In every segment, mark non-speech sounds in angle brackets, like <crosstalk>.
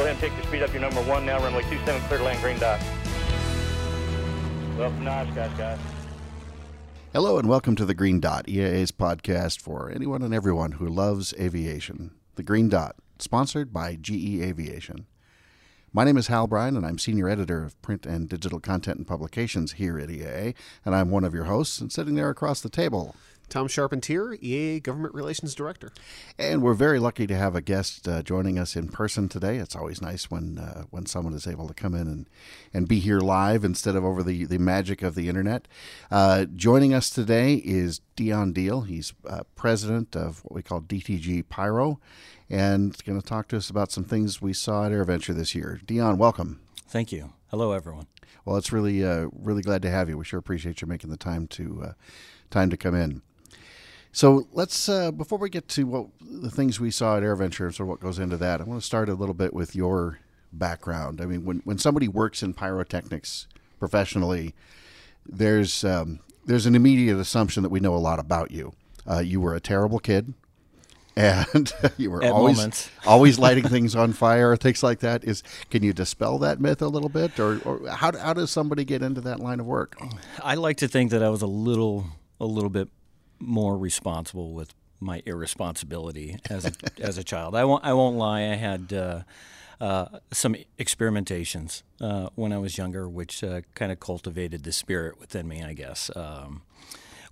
go ahead and take your speed up. Your number one now, runway 27, clear to land, green dot. Well, nice, guys, guys. Hello and welcome to the Green Dot, EAA's podcast for anyone and everyone who loves aviation. The Green Dot, sponsored by GE Aviation. My name is Hal Bryan, and I'm Senior Editor of Print and Digital Content and Publications here at EAA, and I'm one of your hosts, and sitting there across the table. Tom Charpentier, EAA Government Relations Director. And we're very lucky to have a guest uh, joining us in person today. It's always nice when uh, when someone is able to come in and, and be here live instead of over the, the magic of the internet. Uh, joining us today is Dion Deal. He's uh, president of what we call DTG Pyro and going to talk to us about some things we saw at AirVenture this year. Dion, welcome. Thank you. Hello, everyone. Well, it's really uh, really glad to have you. We sure appreciate you making the time to uh, time to come in. So let's uh, before we get to what the things we saw at AirVenture and sort of what goes into that, I want to start a little bit with your background. I mean, when when somebody works in pyrotechnics professionally, there's um, there's an immediate assumption that we know a lot about you. Uh, you were a terrible kid, <laughs> and you were At always <laughs> always lighting things on fire, or <laughs> things like that. Is can you dispel that myth a little bit, or, or how how does somebody get into that line of work? I like to think that I was a little, a little bit more responsible with my irresponsibility as a <laughs> as a child. I won't I won't lie. I had uh, uh, some experimentations uh, when I was younger, which uh, kind of cultivated the spirit within me. I guess. Um,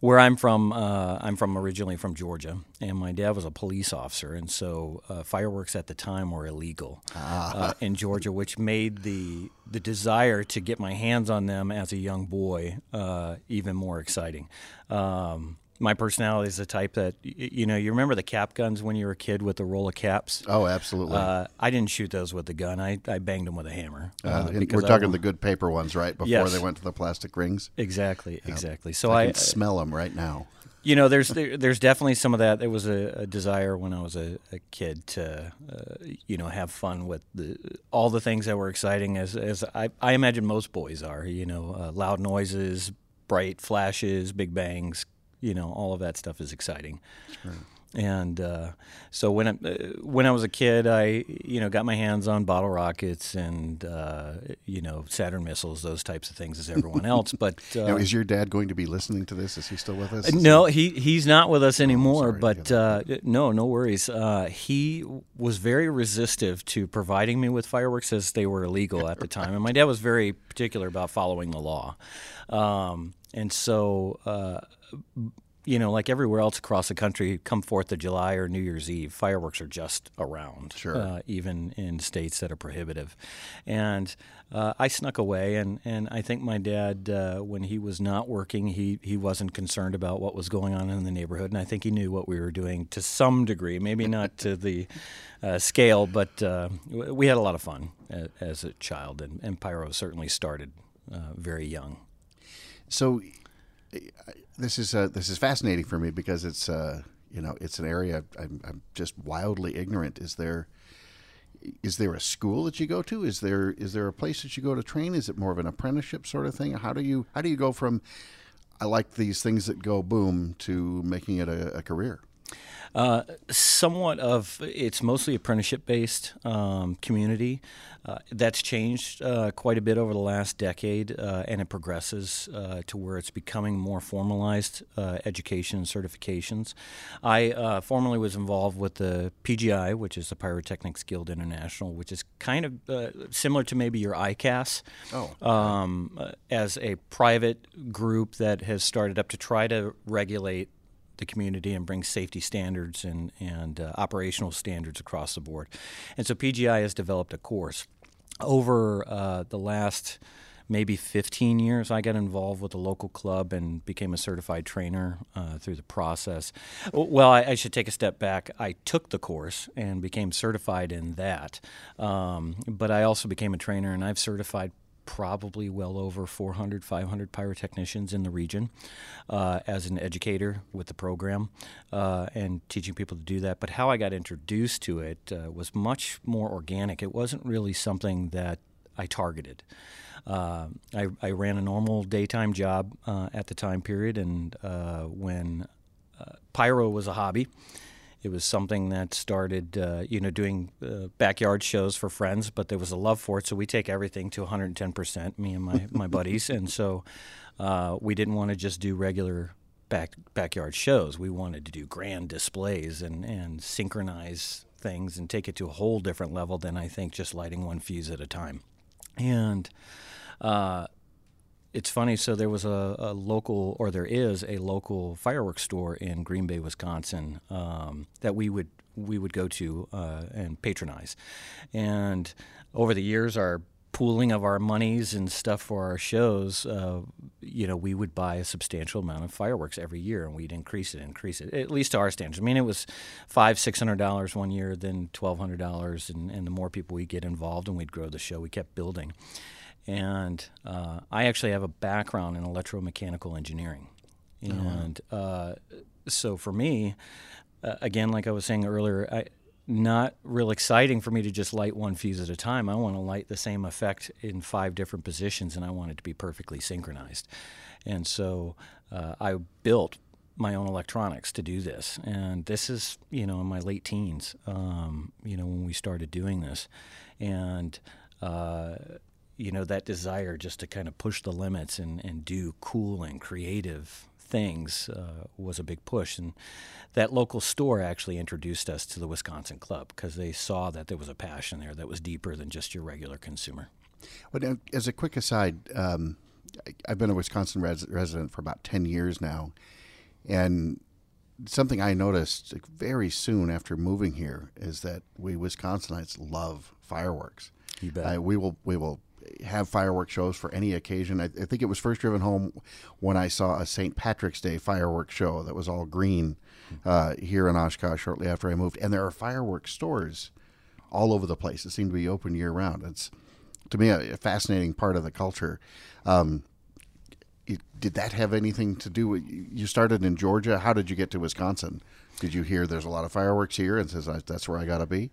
where I'm from, uh, I'm from originally from Georgia, and my dad was a police officer, and so uh, fireworks at the time were illegal uh, in Georgia, which made the the desire to get my hands on them as a young boy uh, even more exciting. Um, my personality is the type that you know. You remember the cap guns when you were a kid with the roll of caps. Oh, absolutely. Uh, I didn't shoot those with the gun. I, I banged them with a hammer. Uh, because we're talking the good paper ones, right? Before Yes. they went to the plastic rings. exactly, exactly. So I I, can smell them right now. you know, there's there, there's definitely some of that. There was a, a desire when I was a, a kid to, uh, you know, have fun with the, all the things that were exciting. As as I, I imagine most boys are. You know, uh, loud noises, bright flashes, big bangs. You know, all of that stuff is exciting. And uh, so when I, uh, when I was a kid, I you know got my hands on bottle rockets and uh, you know Saturn missiles, those types of things as everyone <laughs> else. But uh, Now, is your dad going to be listening to this? Is he still with us? Is no, he he's not with us anymore. sorry to but uh, no, no worries. Uh, he was very resistive to providing me with fireworks as they were illegal at the <laughs> time, and my dad was very particular about following the law. Um, and so, uh, you know, like everywhere else across the country, come Fourth of July or New Year's Eve, fireworks are just around. Sure. Uh, even in states that are prohibitive. And uh, I snuck away, and, and I think my dad, uh, when he was not working, he, he wasn't concerned about what was going on in the neighborhood, and I think he knew what we were doing to some degree, maybe not to the <laughs> uh, scale, but uh, we had a lot of fun as a child, and, and Pyro certainly started uh, very young. So uh, this is uh, this is fascinating for me because it's uh, you know it's an area I'm, I'm just wildly ignorant. Is there is there a school that you go to? Is there is there a place that you go to train? Is it more of an apprenticeship sort of thing? How do you how do you go from I like these things that go boom to making it a, a career? Uh, somewhat of it's mostly apprenticeship based um, community. Uh, that's changed uh, quite a bit over the last decade, uh, and it progresses uh, to where it's becoming more formalized uh, education and certifications. I uh, formerly was involved with the PGI, which is the Pyrotechnics Guild International, which is kind of uh, similar to maybe your ICAS Oh, um, uh, as a private group that has started up to try to regulate the community and bring safety standards and, and uh, operational standards across the board. And so PGI has developed a course. Over uh, the last maybe 15 years, I got involved with a local club and became a certified trainer uh, through the process. Well, I, I should take a step back. I took the course and became certified in that, um, but I also became a trainer and I've certified probably well over 400, 500 pyrotechnicians in the region uh, as an educator with the program uh, and teaching people to do that. But how I got introduced to it uh, was much more organic. It wasn't really something that I targeted. Uh, I, I ran a normal daytime job uh, at the time period, and uh, when pyro was a hobby, it was something that started, uh, you know, doing uh, backyard shows for friends, but there was a love for it. So we take everything to 110%, me and my, my buddies. <laughs> And so uh, we didn't want to just do regular back backyard shows. We wanted to do grand displays and, and synchronize things and take it to a whole different level than I think just lighting one fuse at a time. And uh, it's funny. So there was a, a, local, or there is a local fireworks store in Green Bay, Wisconsin, um, that we would we would go to uh, and patronize. And over the years, our pooling of our monies and stuff for our shows, uh, you know, we would buy a substantial amount of fireworks every year, and we'd increase it, increase it, at least to our standards. I mean, it was five, six hundred dollars one year, then twelve hundred dollars, and, and the more people we get involved, and we'd grow the show, we kept building. And uh, I actually have a background in electromechanical engineering, and uh, so for me, uh, again, like I was saying earlier, I, not real exciting for me to just light one fuse at a time. I want to light the same effect in five different positions, and I want it to be perfectly synchronized. And so uh, I built my own electronics to do this. And this is, you know, in my late teens, um, you know, when we started doing this. And, uh, you know, that desire just to kind of push the limits and, and do cool and creative things uh, was a big push. And that local store actually introduced us to the Wisconsin Club because they saw that there was a passion there that was deeper than just your regular consumer. But uh, as a quick aside, um, I've been a Wisconsin res- resident for about 10 years now. And something I noticed very soon after moving here is that we Wisconsinites love fireworks. You bet. Uh, we will we will have fireworks shows for any occasion. I, I, think it was first driven home when I saw a St. Patrick's Day fireworks show that was all green uh, here in Oshkosh shortly after I moved. And there are fireworks stores all over the place. It seemed to be open year round. It's to me a, a fascinating part of the culture. Um, it, did that have anything to do with you started in Georgia? How did you get to Wisconsin? Did you hear there's a lot of fireworks here and says that's where I got to be?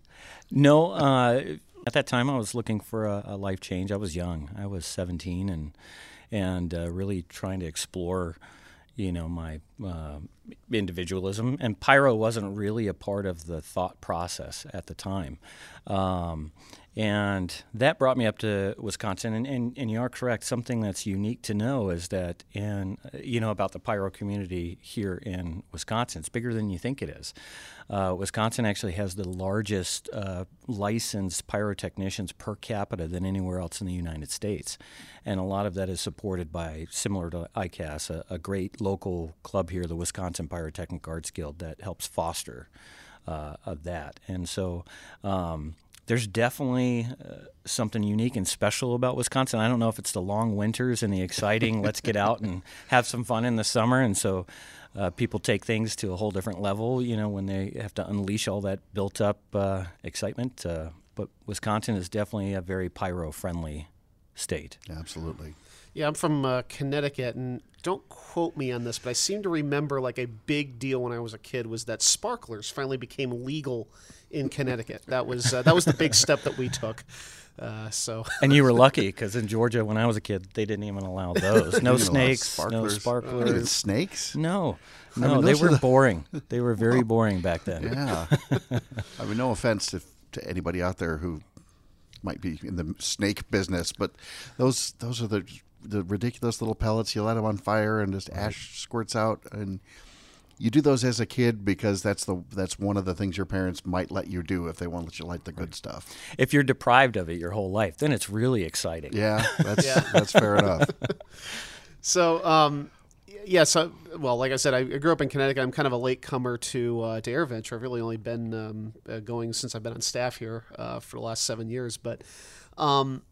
No, uh, at that time, I was looking for a, a, life change. I was young. I was 17 and and uh, really trying to explore, you know, my uh, individualism. And pyro wasn't really a part of the thought process at the time. Um, and that brought me up to Wisconsin. And, and, and, you are correct. Something that's unique to know is that, in, you know, about the pyro community here in Wisconsin, it's bigger than you think it is. Uh, Wisconsin actually has the largest uh, licensed pyrotechnicians per capita than anywhere else in the United States. And a lot of that is supported by, similar to ICAS, a, a great local club here, the Wisconsin Pyrotechnic Arts Guild, that helps foster uh, of that. And so, um, there's definitely uh, something unique and special about Wisconsin. I don't know if it's the long winters and the exciting let's get out and <laughs> have some fun in the summer, and so uh, people take things to a whole different level. You know, when they have to unleash all that built-up uh, excitement. Uh, but Wisconsin is definitely a very pyro-friendly state. Absolutely. Yeah, I'm from uh, Connecticut, and don't quote me on this, but I seem to remember like a big deal when I was a kid was that sparklers finally became legal in Connecticut. That was uh, that was the big step that we took. Uh, so and you were lucky because in Georgia, when I was a kid, they didn't even allow <laughs> those. No snakes, sparklers. no sparklers. snakes? No, no, I mean, they were the... boring. They were very <laughs> boring back then. Yeah. <laughs> I mean, no offense to, to anybody out there who might be in the snake business, but those those are the the ridiculous little pellets. You light them on fire and just ash squirts out, and you do those as a kid because that's the that's one of the things your parents might let you do if they want to let you light the good right. stuff. If you're deprived of it your whole life, then it's really exciting. Yeah, <laughs> that's yeah. that's fair enough. <laughs> So, um, yeah, so well, like I said, I grew up in Connecticut. I'm kind of a late comer to uh, to AirVenture. I've really only been um, uh, going since I've been on staff here uh, for the last seven years. But um,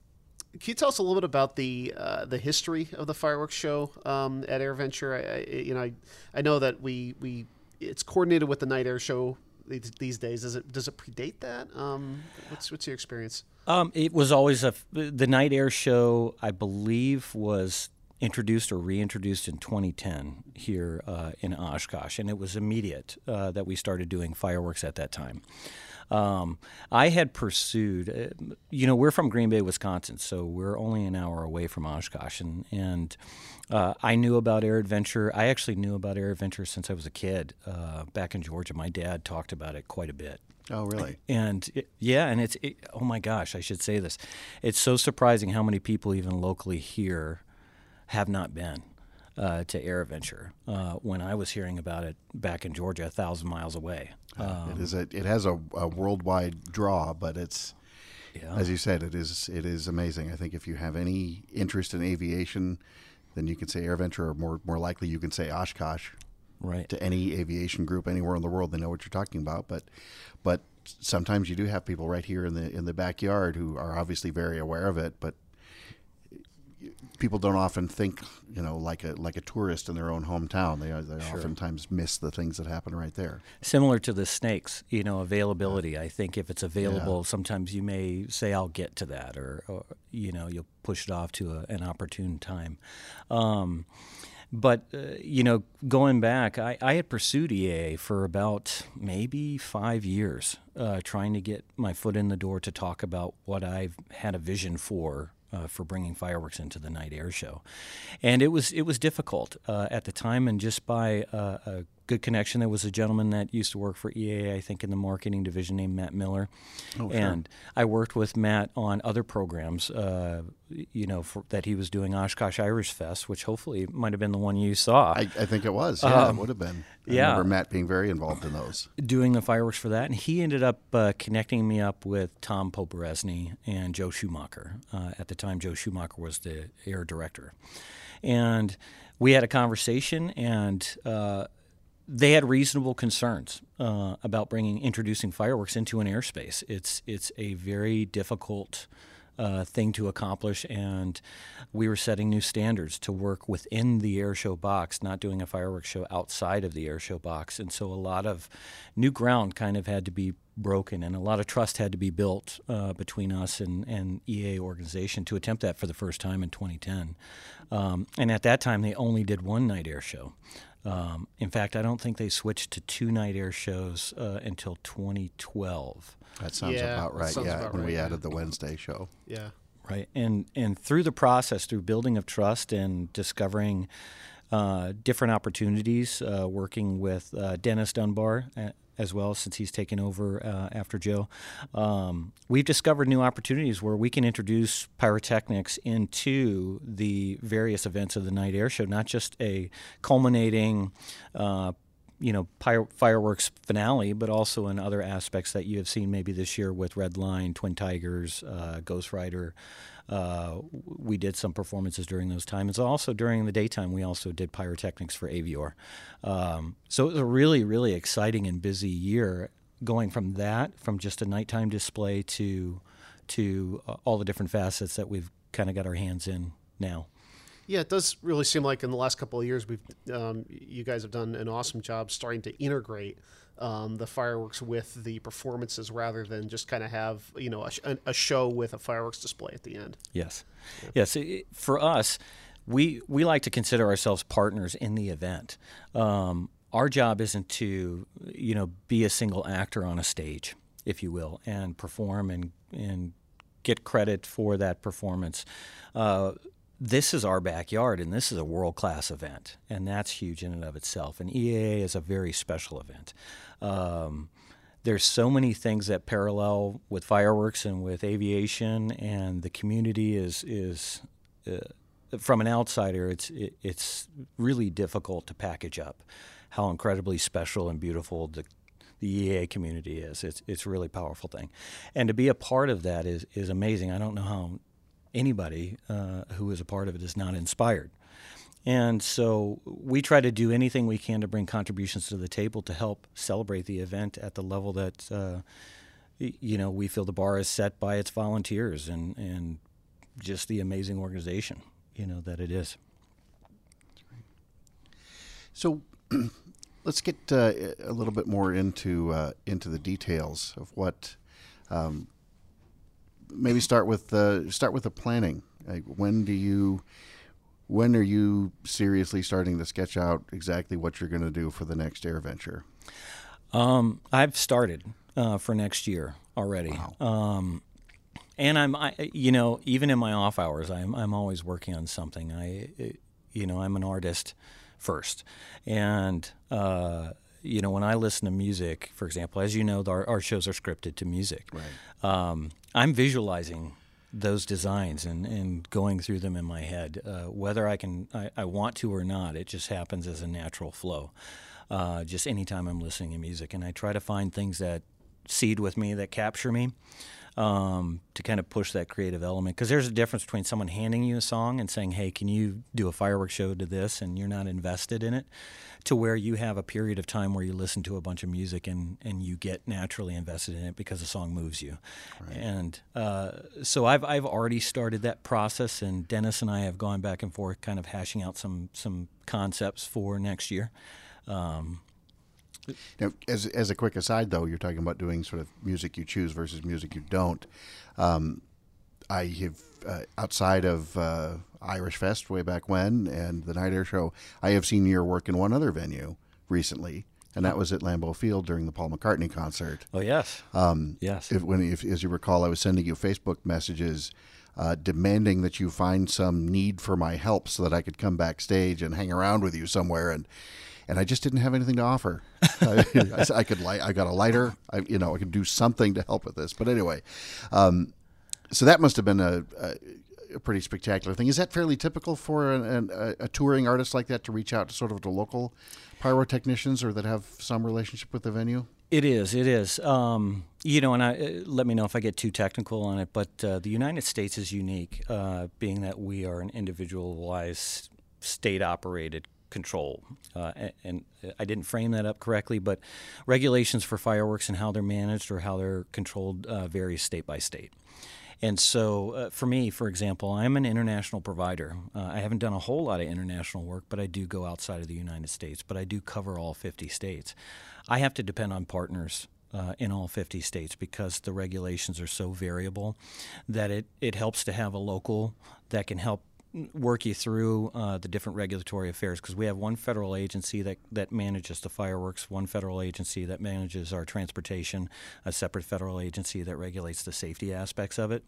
can you tell us a little bit about the uh, the history of the fireworks show um, at AirVenture? I, I, you know, I, I know that we we it's coordinated with the night air show these days. Does it does it predate that? Um, what's what's your experience? Um, it was always a the night air show. I believe was introduced or reintroduced in 2010 here uh, in Oshkosh, and it was immediate uh, that we started doing fireworks at that time. Um, I had pursued, uh, you know, we're from Green Bay, Wisconsin, so we're only an hour away from Oshkosh, and and uh, I knew about Air Adventure. I actually knew about Air Adventure since I was a kid. Uh, back in Georgia, my dad talked about it quite a bit. Oh, really? And it, yeah, and it's it, oh my gosh, I should say this. It's so surprising how many people even locally here have not been uh, to Air Adventure uh, when I was hearing about it back in Georgia, a thousand miles away. Um, it is a it has a, a worldwide draw, but it's yeah. as you said, it is it is amazing. I think if you have any interest in aviation, then you can say Air Adventure, or more more likely you can say Oshkosh. Right. To any aviation group anywhere in the world, they know what you're talking about. But but sometimes you do have people right here in the in the backyard who are obviously very aware of it, but people don't often think, you know, like a like a tourist in their own hometown. They they sure. oftentimes miss the things that happen right there. Similar to the snakes, you know, availability. I think if it's available, yeah. sometimes you may say, "I'll get to that," or, or you know, you'll push it off to a, an opportune time. Um, but uh, you know, going back, I, I, had pursued EA for about maybe five years, uh, trying to get my foot in the door to talk about what I've had a vision for uh, for bringing fireworks into the night air show, and it was it was difficult uh, at the time. And just by uh, a good connection, there was a gentleman that used to work for EAA, I think, in the marketing division named Matt Miller, oh, sure. and I worked with Matt on other programs, uh, you know, for, that he was doing Oshkosh Irish Fest, which hopefully might have been the one you saw. I, I think it was. Yeah, um, it would have been. I yeah, remember Matt being very involved in those, doing the fireworks for that, and he ended up uh, connecting me up with Tom Poberezny and Joe Schumacher. Uh, at the time, Joe Schumacher was the air director, and we had a conversation, and uh, they had reasonable concerns uh, about bringing introducing fireworks into an airspace. It's it's a very difficult uh, thing to accomplish, and we were setting new standards to work within the airshow box, not doing a fireworks show outside of the airshow box. And so a lot of new ground kind of had to be broken, and a lot of trust had to be built uh, between us and, and EA organization to attempt that for the first time in 2010. Um, and at that time, they only did one night air show. Um, in fact, I don't think they switched to two night air shows uh, until 2012. That sounds yeah, about right. Sounds yeah, about when right, we yeah. added the Wednesday show. Yeah. Right, and and through the process, through building of trust and discovering uh, different opportunities, uh, working with uh, Dennis Dunbar uh, as well, since he's taken over uh, after Joe, um, we've discovered new opportunities where we can introduce pyrotechnics into the various events of the night air show, not just a culminating uh, you know fireworks finale, but also in other aspects that you have seen maybe this year with Red Line, Twin Tigers, uh, Ghost Rider. Uh, we did some performances during those times. Also during the daytime, we also did pyrotechnics for Avior. Um, so it was a really, really exciting and busy year. Going from that, from just a nighttime display to to uh, all the different facets that we've kind of got our hands in now. Yeah, it does really seem like in the last couple of years, we've um, you guys have done an awesome job starting to integrate um, the fireworks with the performances rather than just kind of have you know a, a, show with a fireworks display at the end. Yes, yeah. yes. For us, we we like to consider ourselves partners in the event. Um, our job isn't to you know be a single actor on a stage, if you will, and perform and and get credit for that performance. Uh, this is our backyard and this is a world class event. And that's huge in and of itself. And EAA is a very special event. Um, there's so many things that parallel with fireworks and with aviation, and the community is is uh, from an outsider, it's it, it's really difficult to package up how incredibly special and beautiful the the EA community is. It's it's a really powerful thing, and to be a part of that is is amazing. I don't know how anybody uh, who is a part of it is not inspired. And so we try to do anything we can to bring contributions to the table to help celebrate the event at the level that uh, you know we feel the bar is set by its volunteers and and just the amazing organization you know that it is. So <clears throat> let's get uh, a little bit more into uh, into the details of what um, maybe start with uh, start with the planning. Like when do you when are you seriously starting to sketch out exactly what you're going to do for the next air venture? Um, I've started uh, for next year already. Um, and I'm, I, you know, even in my off hours, I'm, I'm always working on something. I, you know, I'm an artist first, and uh, you know, when I listen to music, for example, as you know, our, our shows are scripted to music. Right. Um, I'm visualizing those designs and, and going through them in my head, uh, whether I can, I, I want to or not. It just happens as a natural flow. Uh, just anytime I'm listening to music, and I try to find things that seed with me, that capture me um, to kind of push that creative element. Because there's a difference between someone handing you a song and saying, "Hey, can you do a fireworks show to this?" and you're not invested in it, to where you have a period of time where you listen to a bunch of music and and you get naturally invested in it because the song moves you. Right. And uh, so I've I've already started that process, and Dennis and I have gone back and forth, kind of hashing out some some concepts for next year. Um, now, as as a quick aside, though, you're talking about doing sort of music you choose versus music you don't. Um, I have uh, outside of uh, Irish Fest way back when and the Night Air Show, I have seen your work in one other venue recently, and that was at Lambeau Field during the Paul McCartney concert. Oh yes, um, yes. If, when, if, as you recall, I was sending you Facebook messages. Uh, demanding that you find some need for my help so that I could come backstage and hang around with you somewhere, and and I just didn't have anything to offer. I, <laughs> I, could light. I got a lighter. I, you know, I could do something to help with this. But anyway, um, so that must have been a, a, a, pretty spectacular thing. Is that fairly typical for an, an, a, touring artist like that to reach out to sort of the local pyrotechnicians or that have some relationship with the venue? It is. It is. Um, you know, and I, uh, let me know if I get too technical on it. But uh, the United States is unique, uh, being that we are an individualized, state-operated control. Uh, and, and, I didn't frame that up correctly, but regulations for fireworks and how they're managed or how they're controlled uh, vary state by state. And so, uh, for me, for example, I'm an international provider. Uh, I haven't done a whole lot of international work, but I do go outside of the United States, but I do cover all 50 states. I have to depend on partners uh, in all 50 states because the regulations are so variable that it, it helps to have a local that can help work you through uh, the different regulatory affairs because we have one federal agency that, that manages the fireworks, one federal agency that manages our transportation, a separate federal agency that regulates the safety aspects of it.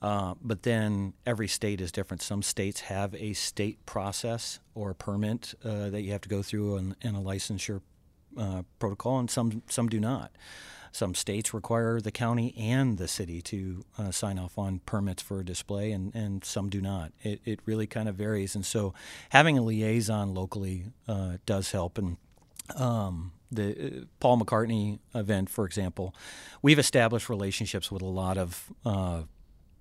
Uh, but then every state is different. Some states have a state process or a permit uh, that you have to go through and, and a licensure uh, protocol, and some some do not. Some states require the county and the city to uh, sign off on permits for a display, and, and some do not. It, it really kind of varies. And so having a liaison locally uh, does help. And um, the uh, Paul McCartney event, for example, we've established relationships with a lot of uh,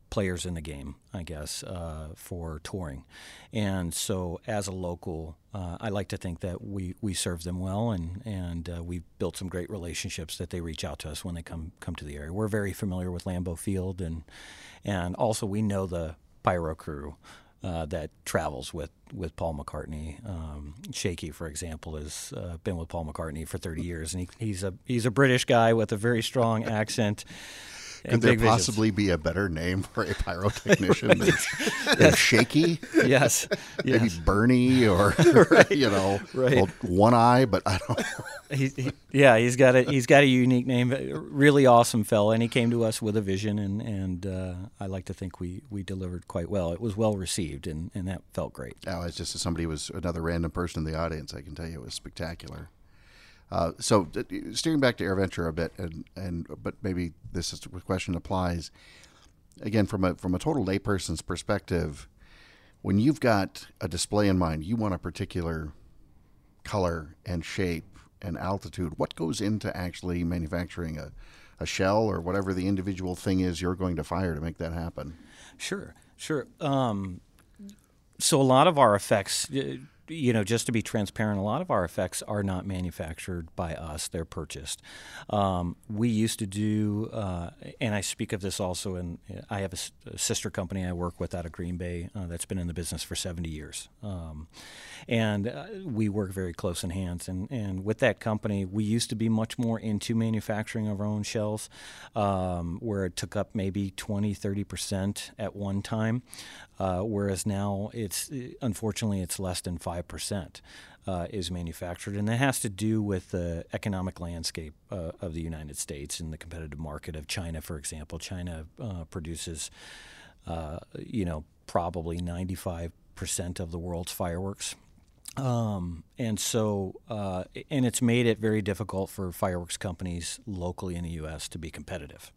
players in the game, I guess, uh, for touring. And so, as a local, uh, I like to think that we, we serve them well, and and uh, we've built some great relationships that they reach out to us when they come come to the area. We're very familiar with Lambeau Field, and and also we know the pyro crew. Uh, that travels with, with Paul McCartney. Um, Shaky, for example, has uh, been with Paul McCartney for 30 years, and he, he's a he's a British guy with a very strong accent. Could there possibly be a better name for a pyrotechnician <laughs> than, than Shaky? Yes. Maybe yes. Bernie or <laughs> <laughs> right. you know, right. well, one eye, but I don't. he, he, yeah, he's got a he's got a unique name. Really awesome fella, and he came to us with a vision, and and uh, I like to think we we delivered quite well. It was well received, and and that felt great. Oh, it's just somebody was another random person in the audience. I can tell you it was spectacular. Uh, so uh, steering back to AirVenture a bit, and, and but maybe this is, question applies again from a from a total layperson's perspective. When you've got a display in mind, you want a particular color and shape and altitude. What goes into actually manufacturing a, a shell or whatever the individual thing is you're going to fire to make that happen? Sure, sure. Um, so a lot of our effects uh, you know, just to be transparent, a lot of our effects are not manufactured by us; they're purchased. Um, we used to do, uh, and I speak of this also And I have a, sister company I work with out of Green Bay uh, that's been in the business for 70 years, um, and uh, we work very close in hands. And and with that company, we used to be much more into manufacturing of our own shells, um, where it took up maybe 20, 30 percent at one time, uh, whereas now it's unfortunately it's less than five percent uh, is manufactured, and that has to do with the economic landscape uh, of the United States and the competitive market of China, for example. China uh, produces, uh, you know, probably 95 percent of the world's fireworks. Um, and so, uh, and it's made it very difficult for fireworks companies locally in the U.S. to be competitive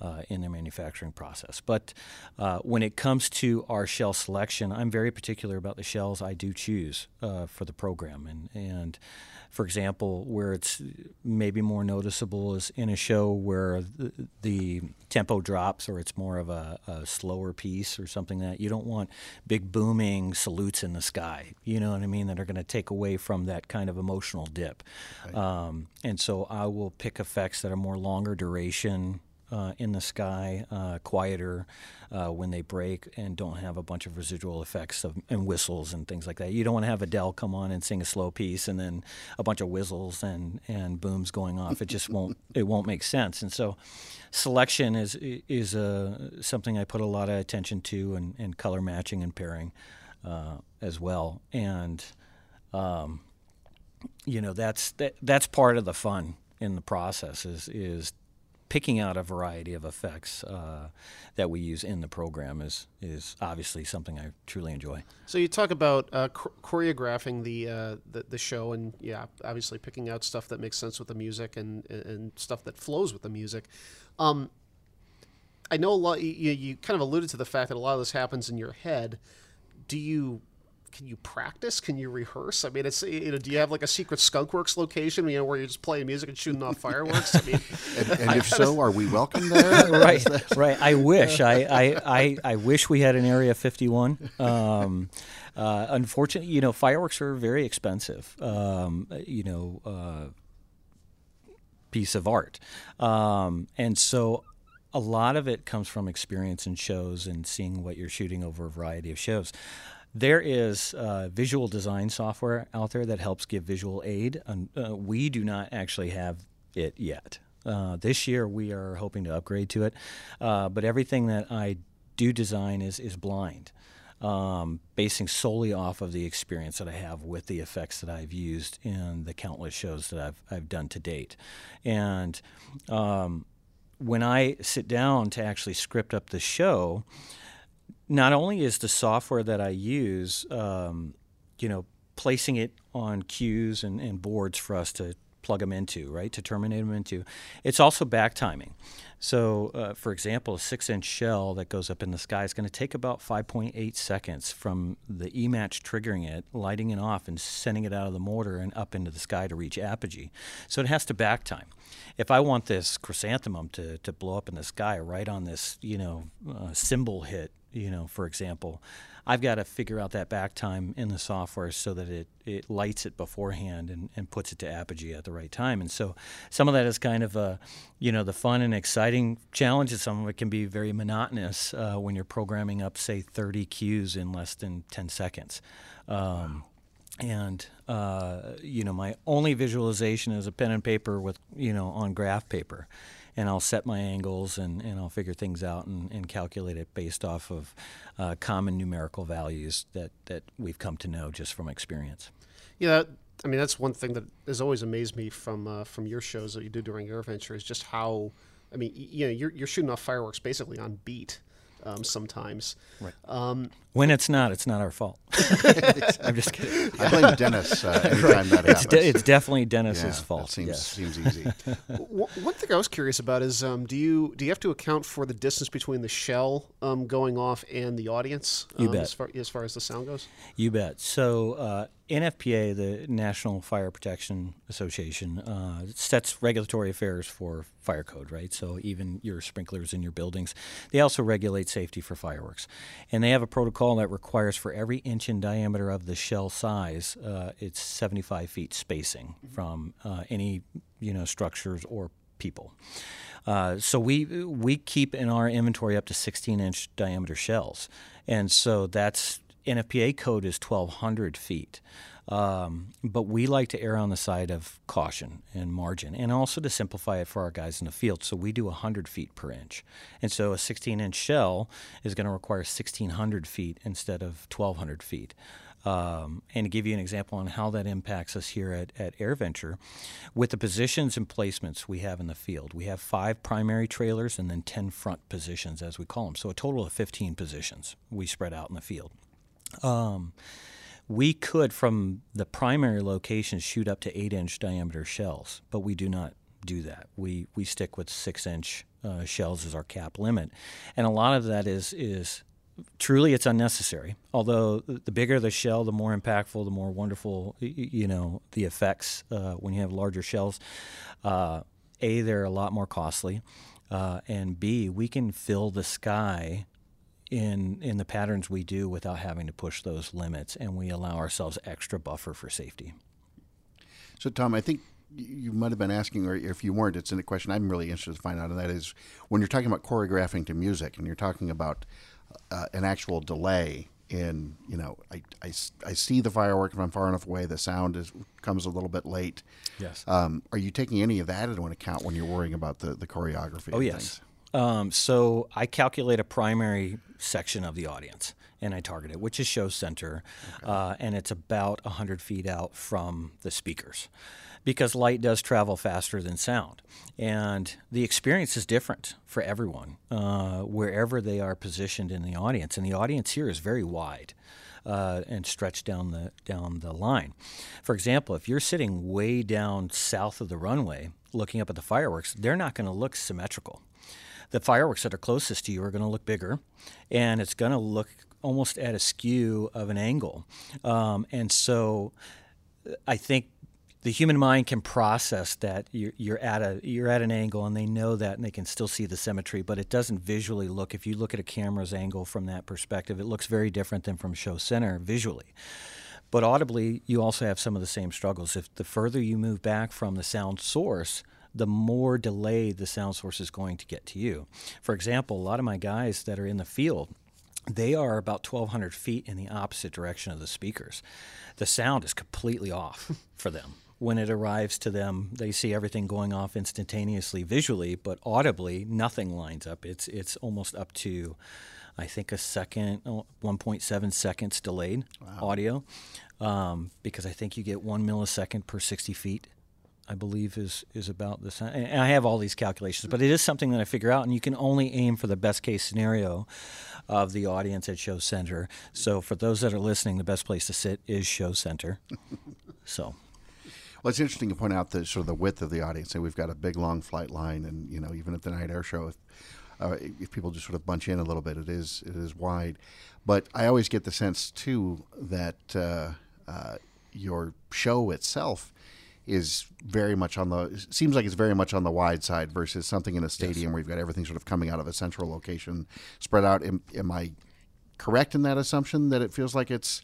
uh, in their manufacturing process. But uh, when it comes to our shell selection, I'm very particular about the shells I do choose uh, for the program. And, and for example, where it's maybe more noticeable is in a show where the, the tempo drops or it's more of a, a, slower piece or something that you don't want big booming salutes in the sky, you know what I mean, that are going to take away from that kind of emotional dip. Right. Um, and so I will pick effects that are more longer duration, uh, in the sky, uh, quieter uh, when they break, and don't have a bunch of residual effects of, and whistles and things like that. You don't want to have Adele come on and sing a slow piece and then a bunch of whistles and, and booms going off. It just won't <laughs> it won't make sense. And so, selection is is uh, something I put a lot of attention to, and, and color matching and pairing uh, as well. And um, you know that's that, that's part of the fun in the process is is picking out a variety of effects uh, that we use in the program is is obviously something I truly enjoy. So you talk about uh, choreographing the, uh, the, the show, and yeah, obviously picking out stuff that makes sense with the music and and stuff that flows with the music. Um, I know a lot. You, you kind of alluded to the fact that a lot of this happens in your head. Do you can you practice? Can you rehearse? I mean, it's you know, do you have like a secret Skunkworks location, you know, where you're just playing music and shooting off <laughs> fireworks? I mean, and, and if so, are we welcome there? <laughs> right, right. I wish. <laughs> I, I, I, I, wish we had an Area 51. Um, uh, unfortunately, you know, fireworks are very expensive. Um, you know, uh, piece of art, um, and so a lot of it comes from experience in shows and seeing what you're shooting over a variety of shows. There is uh, visual design software out there that helps give visual aid. And, uh, we do not actually have it yet. Uh, this year, we are hoping to upgrade to it. Uh, but everything that I do design is, is blind. Um, basing solely off of the experience that I have with the effects that I've used in the countless shows that I've, I've done to date. And um, when I sit down to actually script up the show, not only is the software that I use, um, you know, placing it on cues and, and, boards for us to plug them into, right, to terminate them into, it's also back timing. So, uh, for example, a six inch shell that goes up in the sky is going to take about 5.8 seconds from the E match triggering it, lighting it off, and sending it out of the mortar and up into the sky to reach apogee. So, it has to back time. If I want this chrysanthemum to, to blow up in the sky right on this, you know, uh, cymbal hit, you know, for example, I've got to figure out that back time in the software so that it, it lights it beforehand and, and puts it to apogee at the right time. And so some of that is kind of a, you know, the fun and exciting challenge. And some of it can be very monotonous uh, when you're programming up, say, 30 cues in less than 10 seconds. Um, and uh, you know, my only visualization is a pen and paper with you know on graph paper and I'll set my angles and, and I'll figure things out and, and calculate it based off of uh, common numerical values that, that we've come to know just from experience. Yeah, I mean that's one thing that has always amazed me from uh, from your shows that you do during AirVenture is just how I mean you know you're, you're shooting off fireworks basically on beat um, sometimes. Right. Um, when it's not, it's not our fault. <laughs> I'm just kidding. I blame Dennis uh, <laughs> anytime that it's happens. De- it's definitely Dennis's yeah, fault. seems yes. seems easy. <laughs> one thing I was curious about is um, do you do you have to account for the distance between the shell um, going off and the audience? you bet. As far, as far as the sound goes. You bet. So uh, NFPA, the National Fire Protection Association, uh, sets regulatory affairs for fire code, right? So even your sprinklers in your buildings. They also regulate safety for fireworks. And they have a protocol that requires for every inch in diameter of the shell size, uh, it's 75 feet spacing mm-hmm. from uh, any you know structures or people. Uh, so we we keep in our inventory up to 16 inch diameter shells, and so that's NFPA code is 1,200 feet. Um, but we like to err on the side of caution and margin, and also to simplify it for our guys in the field. So we do 100 feet per inch. And so a 16 inch shell is going to require 1,600 feet instead of 1,200 feet. Um, and to give you an example on how that impacts us here at, at AirVenture, with the positions and placements we have in the field, we have five primary trailers and then 10 front positions, as we call them. So a total of 15 positions we spread out in the field. Um, we could, from the primary location, shoot up to eight inch diameter shells, but we do not do that. We, we stick with six inch uh, shells as our cap limit. And a lot of that is, is truly it's unnecessary. Although the bigger the shell, the more impactful, the more wonderful, you know, the effects uh, when you have larger shells. Uh, a, they're a lot more costly, uh, and B, we can fill the sky in in the patterns we do without having to push those limits, and we allow ourselves extra buffer for safety. So, Tom, I think you might have been asking, or if you weren't, it's in a question I'm really interested to find out, and that is when you're talking about choreographing to music and you're talking about uh, an actual delay in you know I, I, I see the firework if I'm far enough away the sound is comes a little bit late. Yes. Um, are you taking any of that into account when you're worrying about the, the choreography oh yes. um, so I calculate a primary section of the audience and I target it which is show center okay. uh, and it's about 100 feet out from the speakers because light does travel faster than sound. And the experience is different for everyone, uh, wherever they are positioned in the audience. And the audience here is very wide. Uh, and stretched down the down the line. For example, if you're sitting way down south of the runway, looking up at the fireworks, they're not going to look symmetrical. The fireworks that are closest to you are going to look bigger, and it's going to look almost at a skew of an angle. Um, and so, I think the human mind can process that you're, you're, at a you're at an angle and they know that and they can still see the symmetry but it doesn't visually look if you look at a camera's angle from that perspective it looks very different than from show center visually but audibly you also have some of the same struggles if the further you move back from the sound source the more delayed the sound source is going to get to you for example a lot of my guys that are in the field they are about 1200 feet in the opposite direction of the speakers the sound is completely off <laughs> for them when it arrives to them, they see everything going off instantaneously visually, but audibly, nothing lines up. It's it's almost up to, I think, a second, uh, 1.7 seconds delayed wow. audio, um, because I think you get one millisecond per 60 feet. I believe is is about the same. And I have all these calculations, but it is something that I figure out, and you can only aim for the best case scenario of the audience at Show Center. So for those that are listening, the best place to sit is Show Center. <laughs> so. Well, it's interesting to point out the sort of the width of the audience. And we've got a big, long flight line, and you know, even at the night air show, if, uh, if people just sort of bunch in a little bit, it is it is wide. But I always get the sense too that uh, uh, your show itself is very much on the seems like it's very much on the wide side versus something in a stadium yes. where you've got everything sort of coming out of a central location, spread out. Am, am I correct in that assumption that it feels like it's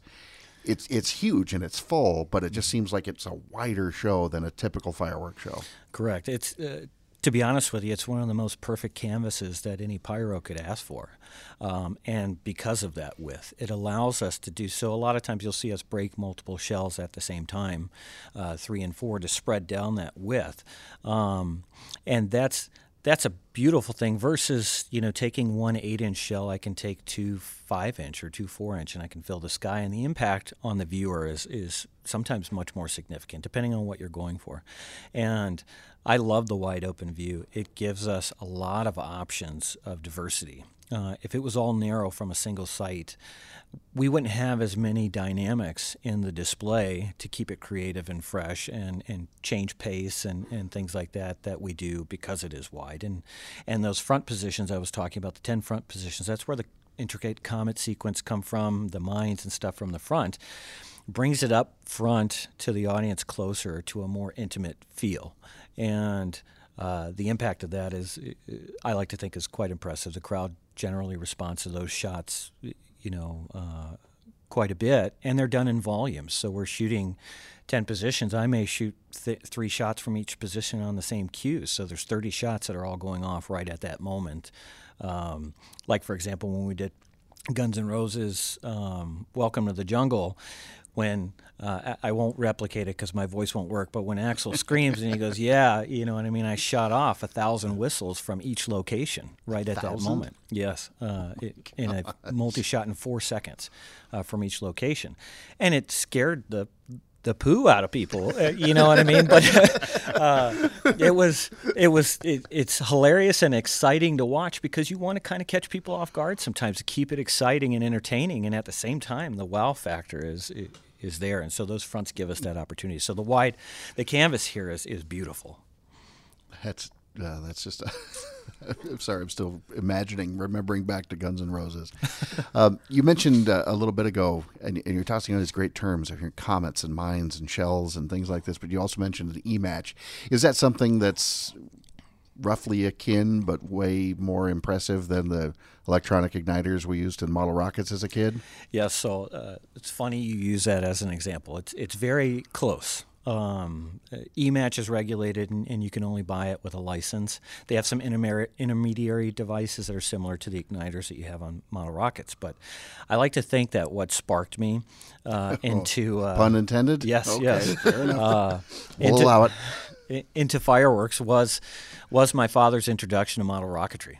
it's it's huge and it's full, but it just seems like it's a wider show than a typical fireworks show. Correct. It's uh, to be honest with you, it's one of the most perfect canvases that any pyro could ask for, um, and because of that width, it allows us to do so. A lot of times, you'll see us break multiple shells at the same time, uh, three and four, to spread down that width, um, and that's that's a beautiful thing versus you know taking one eight inch shell i can take two five inch or two four inch and i can fill the sky. And the impact on the viewer is is sometimes much more significant depending on what you're going for. And i love the wide open view it gives us a lot of options of diversity uh, if it was all narrow from a single site, we wouldn't have as many dynamics in the display to keep it creative and fresh and, and change pace and, and things like that that we do because it is wide. And, and those front positions I was talking about, the 10 front positions, that's where the intricate comet sequence come from, the mines and stuff from the front, brings it up front to the audience closer to a more intimate feel. And uh, the impact of that is, I like to think, is quite impressive. The crowd generally responds to those shots, you know, uh, quite a bit, and they're done in volumes. So we're shooting 10 positions. I may shoot th- three shots from each position on the same cues. So there's 30 shots that are all going off right at that moment. Um, like, for example, when we did Guns N' Roses um, Welcome to the Jungle, when uh, I won't replicate it because my voice won't work. But when Axl screams and he goes, <laughs> "Yeah," you know what I mean. I shot off a thousand whistles from each location right at that moment. Yes, uh, it, in a multi-shot in four seconds uh, from each location, and it scared the the poo out of people. uh, you know what I mean? But <laughs> uh, it was it was it, it's hilarious and exciting to watch because you want to kind of catch people off guard sometimes to keep it exciting and entertaining, and at the same time, the wow factor is. Is there, and so those fronts give us that opportunity. So the wide, the canvas here is, is beautiful. That's uh, that's just. <laughs> I'm sorry, I'm still imagining, remembering back to Guns N' Roses. <laughs> um, you mentioned uh, a little bit ago, and, and you're tossing out these great terms of your comets and mines and shells and things like this. But you also mentioned an E-match. Is that something that's roughly akin, but way more impressive than the electronic igniters we used in model rockets as a kid? Yes, so uh, it's funny you use that as an example. It's it's very close. Um, E-match is regulated, and, and you can only buy it with a license. They have some intermediary, intermediary devices that are similar to the igniters that you have on model rockets. But I like to think that what sparked me uh, <laughs> into uh, Pun intended? Yes, Okay, yes. fair enough. Uh, We'll into- allow it. into fireworks was was my father's introduction to model rocketry.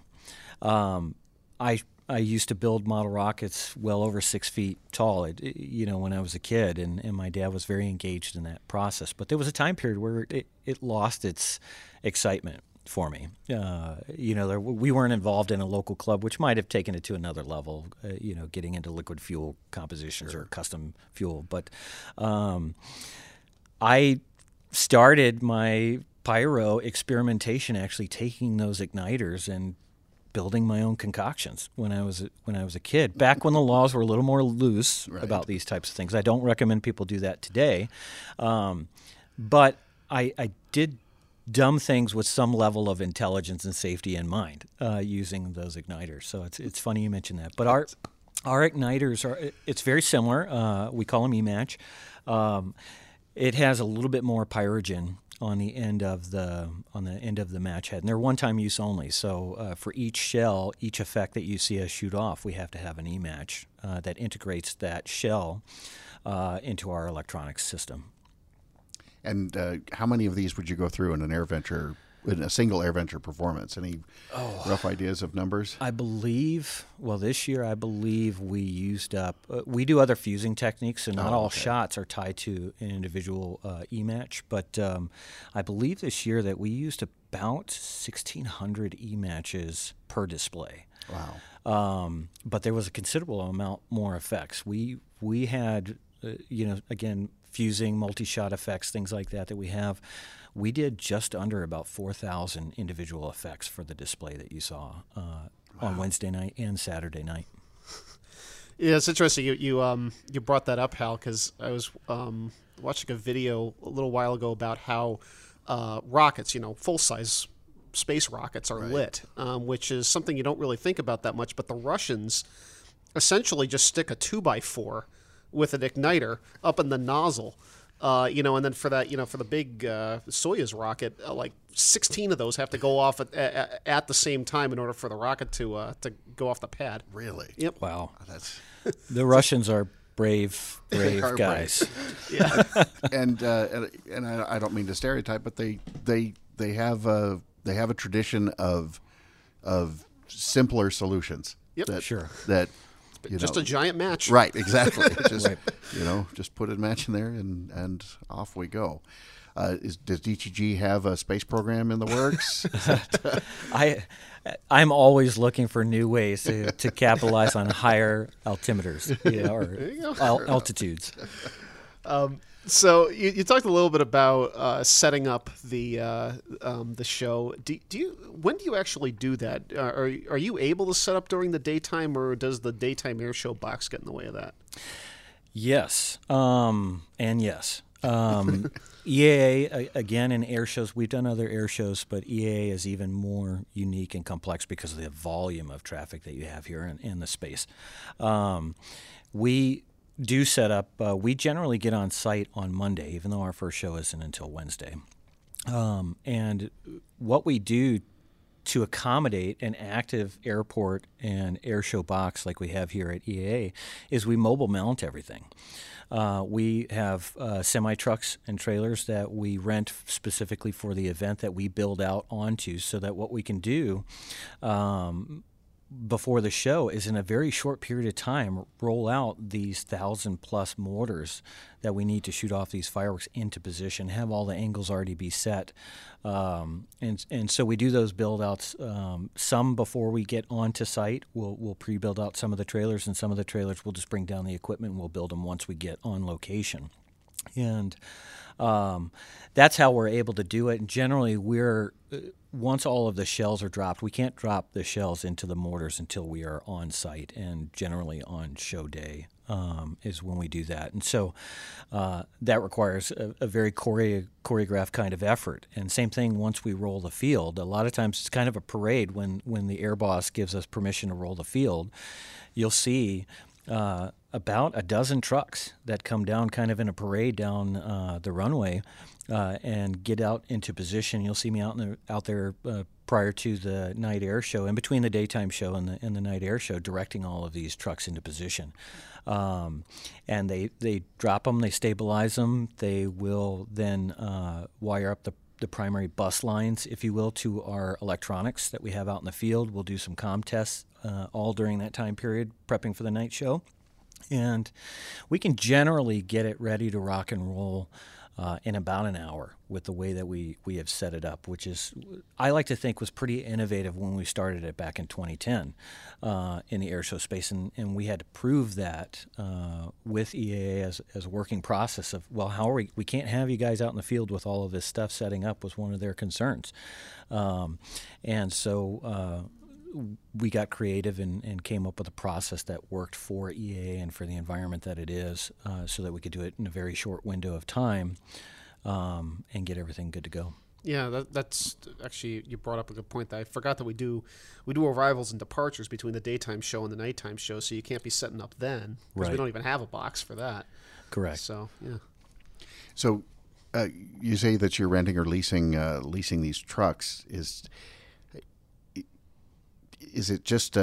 Um, I I used to build model rockets well over six feet tall. It, it- you know, when I was a kid, and, and my dad was very engaged in that process. But there was a time period where it, it lost its excitement for me. Uh, you know, there, we weren't involved in a local club, which might have taken it to another level. Uh, you know, getting into liquid fuel compositions or custom fuel, but. Um, I started my pyro experimentation actually taking those igniters and building my own concoctions when I was when I was a kid. Back when the laws were a little more loose about these types of things. I don't recommend people do that today, um, but I, I did dumb things with some level of intelligence and safety in mind uh, using those igniters. So it's it's funny you mentioned that. But our our igniters are it's very similar. Uh, we call them E-match. Um, it has a little bit more pyrogen on the end of the on the end of the match head, and they're one-time use only. So uh, for each shell, each effect that you see us shoot off, we have to have an E-match uh, that integrates that shell uh, into our electronics system. And uh, how many of these would you go through in an AirVenture, in a single AirVenture performance? Any rough ideas of numbers? I believe, well, this year I believe we used up. Uh, we do other fusing techniques, so not Oh, all okay. shots are tied to an individual uh, E match. But um, I believe this year that we used about 1,600 E matches per display. Wow. Um, but there was a considerable amount more effects. We we had, uh, you know, again fusing, multi-shot effects, things like that that we have. We did just under about 4,000 individual effects for the display that you saw uh, on Wednesday night and Saturday night. Yeah, it's interesting. You you um you brought that up, Hal, because I was um watching a video a little while ago about how uh, rockets, you know, full size space rockets are lit, um, which is something you don't really think about that much. But the Russians essentially just stick a two by four with an igniter up in the nozzle. Uh, you know, and then for that, you know, for the big uh, Soyuz rocket, uh, like 16 of those have to go off at, at, at the same time in order for the rocket to uh, to go off the pad. Really? Yep. Wow, That's the Russians are brave, <laughs> brave are brave. guys. <laughs> and uh, and, and I, I don't mean to stereotype, but they they they have a they have a tradition of of simpler solutions. Yep. That, Sure. That you Just know, a giant match. Right, exactly. <laughs> just you know, just put a match in there and and off we go. Uh, is, does DTG have a space program in the works? <laughs> <laughs> I, I'm always looking for new ways to, to capitalize on higher altimeters, you know, or al- altitudes. So you, you talked a little bit about uh, setting up the uh, um, the show. Do, do you when do you actually do that? Uh, are are you able to set up during the daytime, or does the daytime air show box get in the way of that? Yes, um, and yes. Um, <laughs> EAA a- again in air shows. We've done other air shows, but EAA is even more unique and complex because of the volume of traffic that you have here in, in the space. Um, we do set up. Uh, we generally get on site on Monday, even though our first show isn't until Wednesday. Um, and what we do to accommodate an active airport and air show box like we have here at EAA is we mobile mount everything. Uh, we have uh, semi trucks and trailers that we rent specifically for the event that we build out onto, so that what we can do um, before the show is in a very short period of time roll out these thousand plus mortars that we need to shoot off these fireworks into position have all the angles already be set. Um, and and so we do those build outs um, some before we get onto site. We'll we'll pre-build out some of the trailers and some of the trailers we'll just bring down the equipment and we'll build them once we get on location. And um, that's how we're able to do it. And generally, we're once all of the shells are dropped, we can't drop the shells into the mortars until we are on site, and generally on show day um, is when we do that. And so uh, that requires a, a very chore- choreographed kind of effort. And same thing once we roll the field. A lot of times it's kind of a parade when when the air boss gives us permission to roll the field. You'll see. Uh, about a dozen trucks that come down kind of in a parade down uh, the runway uh, and get out into position. You'll see me out, the, out there uh, prior to the night air show, in between the daytime show and the, and the night air show, directing all of these trucks into position. Um, and they, they drop them, they stabilize them, they will then uh, wire up the the primary bus lines, if you will, to our electronics that we have out in the field. We'll do some com tests uh, all during that time period, prepping for the night show and we can generally get it ready to rock and roll uh, in about an hour with the way that we, we have set it up, which is, I like to think, was pretty innovative when we started it back in 2010 uh, in the airshow space. And, and we had to prove that uh, with EAA as, as a working process of, well, how are we? We can't have you guys out in the field with all of this stuff setting up, was one of their concerns. Um, and so, uh, we got creative and, and, came up with a process that worked for EA and for the environment that it is, uh, so that we could do it in a very short window of time um, and get everything good to go. Yeah, that, that's actually you brought up a good point. That I forgot that we do we do arrivals and departures between the daytime show and the nighttime show, so you can't be setting up then because right. we don't even have a box for that. Correct. So yeah. So uh, you say that you're renting or leasing uh, leasing these trucks is is it just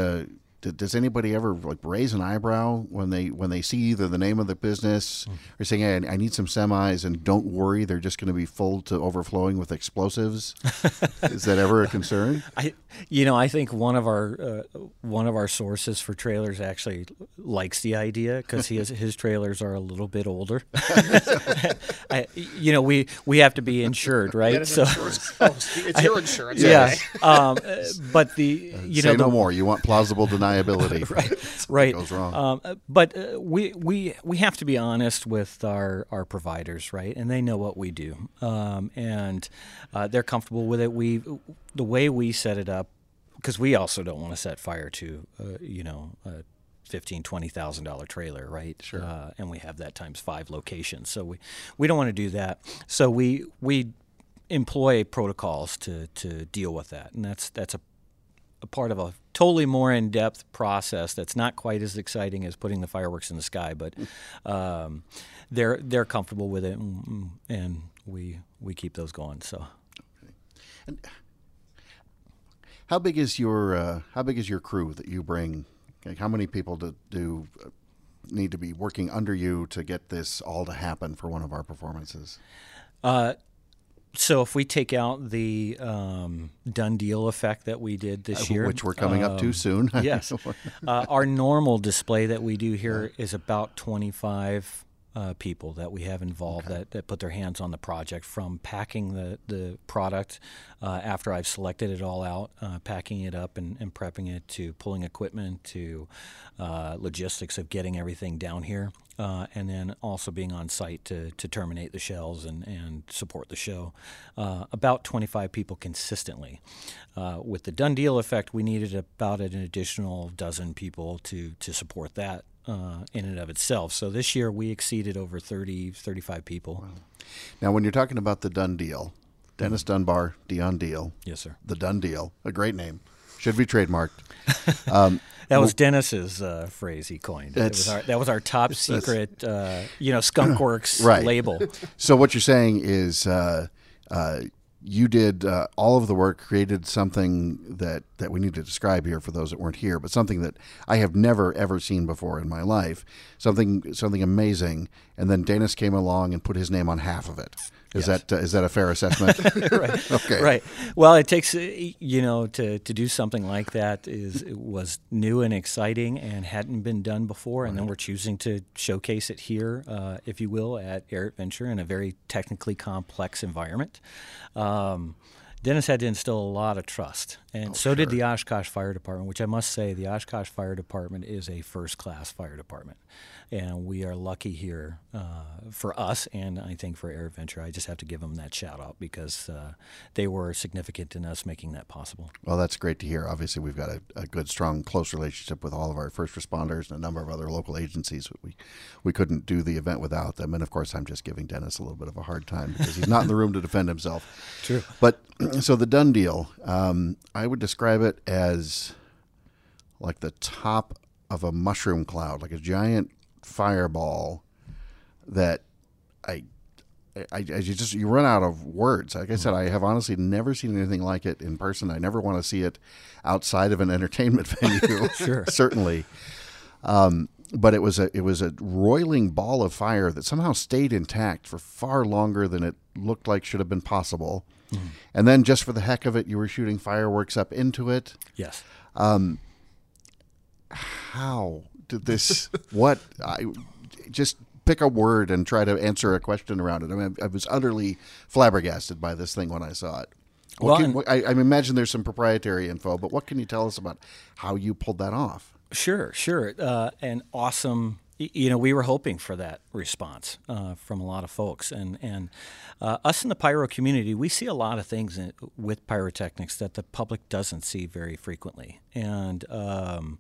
uh, does anybody ever like raise an eyebrow when they when they see either the name of the business mm-hmm. or saying hey, I need some semis and don't worry they're just going to be full to overflowing with explosives <laughs> is that ever a concern? I you know I think one of our uh, one of our sources for trailers actually likes the idea because his <laughs> his trailers are a little bit older. <laughs> I, you know we we have to be insured right? So oh, it's your insurance yeah um, but the you know Say the, no more. You want plausible deniability liability. <laughs> right, right. Goes wrong. Um, uh, but uh, we we we have to be honest with our our providers, right? And they know what we do, um, and uh, they're comfortable with it. We the way we set it up, because we also don't want to set fire to, uh, you know. Uh, fifteen, twenty thousand dollar trailer, right? Sure. Uh, and we have that times five locations, so we we don't want to do that. So we we employ protocols to to deal with that, and that's that's a a part of a totally more in-depth process that's not quite as exciting as putting the fireworks in the sky, but <laughs> um, they're they're comfortable with it, and, and, we we keep those going. So, and how big is your uh, how big is your crew that you bring? Like how many people do, do uh, need to be working under you to get this all to happen for one of our performances? Uh, so if we take out the um, done deal effect that we did this uh, year, which we're coming um, up to um, soon, <laughs> yes, uh, our normal display that we do here is about twenty five uh, people that we have involved okay. that, that put their hands on the project from packing the, the product uh, after I've selected it all out, uh, packing it up and, and, prepping it to pulling equipment to uh, logistics of getting everything down here. Uh, and then also being on site to, to terminate the shells and, and support the show. Uh, about 25 people consistently. with the done deal effect, we needed about an additional dozen people to, to support that uh, in and of itself. So this year we exceeded over 30, 35 people. Wow. Now, when you're talking about the done deal, Dennis Dunbar, Dion Deal. Yes, sir. The done deal, a great name. Should be trademarked. <laughs> Um, that was Dennis's uh, phrase he coined. That was, our, that was our top secret, <clears throat> uh, you know, Skunkworks right. label. <laughs> So what you're saying is uh, uh, you did uh, all of the work, created something that, that we need to describe here for those that weren't here, but something that I have never ever seen before in my life. Something something amazing, and then Dennis came along and put his name on half of it. Is Yes. that uh, is that a fair assessment? <laughs> right. <laughs> Okay. Right. Well, it takes uh, you know to, to do something like that is it was new and exciting and hadn't been done before, and then we're choosing to showcase it here, uh, if you will, at AirVenture in a very technically complex environment. Um, Dennis had to instill a lot of trust, and so did the Oshkosh Fire Department. Which I must say, the Oshkosh Fire Department is a first-class fire department, and we are lucky here uh, for us, and I think for AirVenture. I just have to give them that shout out because uh, they were significant in us making that possible. Well, that's great to hear. Obviously, we've got a, a good, strong, close relationship with all of our first responders and a number of other local agencies. We we couldn't do the event without them, and of course, I'm just giving Dennis a little bit of a hard time because he's not in the room to defend himself. <laughs> True. But so the done deal, um, I would describe it as like the top of a mushroom cloud, like a giant fireball that I. I, I you just you run out of words. Like I said, I have honestly never seen anything like it in person. I never want to see it outside of an entertainment <laughs> venue. Sure. certainly. Um, but it was a it was a roiling ball of fire that somehow stayed intact for far longer than it looked like should have been possible. And then just for the heck of it, you were shooting fireworks up into it. Yes. How did this? <laughs> what? I just pick a word and try to answer a question around it. I mean, I was utterly flabbergasted by this thing when I saw it. Well, can- and- I, I imagine there's some proprietary info, but what can you tell us about how you pulled that off? Sure, sure. Uh, an awesome. You know, we were hoping for that response uh, from a lot of folks, and and uh, us in the pyro community, we see a lot of things in, with pyrotechnics that the public doesn't see very frequently, and. Um,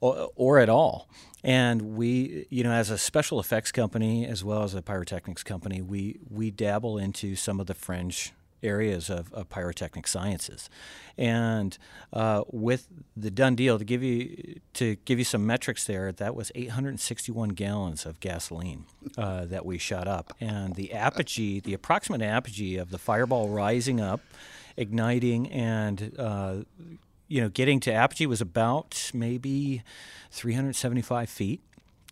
or, or at all. And we, you know, as a special effects company as well as a pyrotechnics company, we we dabble into some of the fringe areas of, of pyrotechnic sciences. And uh, with the done deal, to give you to give you some metrics there, that was 861 gallons of gasoline uh, that we shot up, and the apogee, the approximate apogee of the fireball rising up, igniting, and uh, you know, getting to apogee was about maybe 375 feet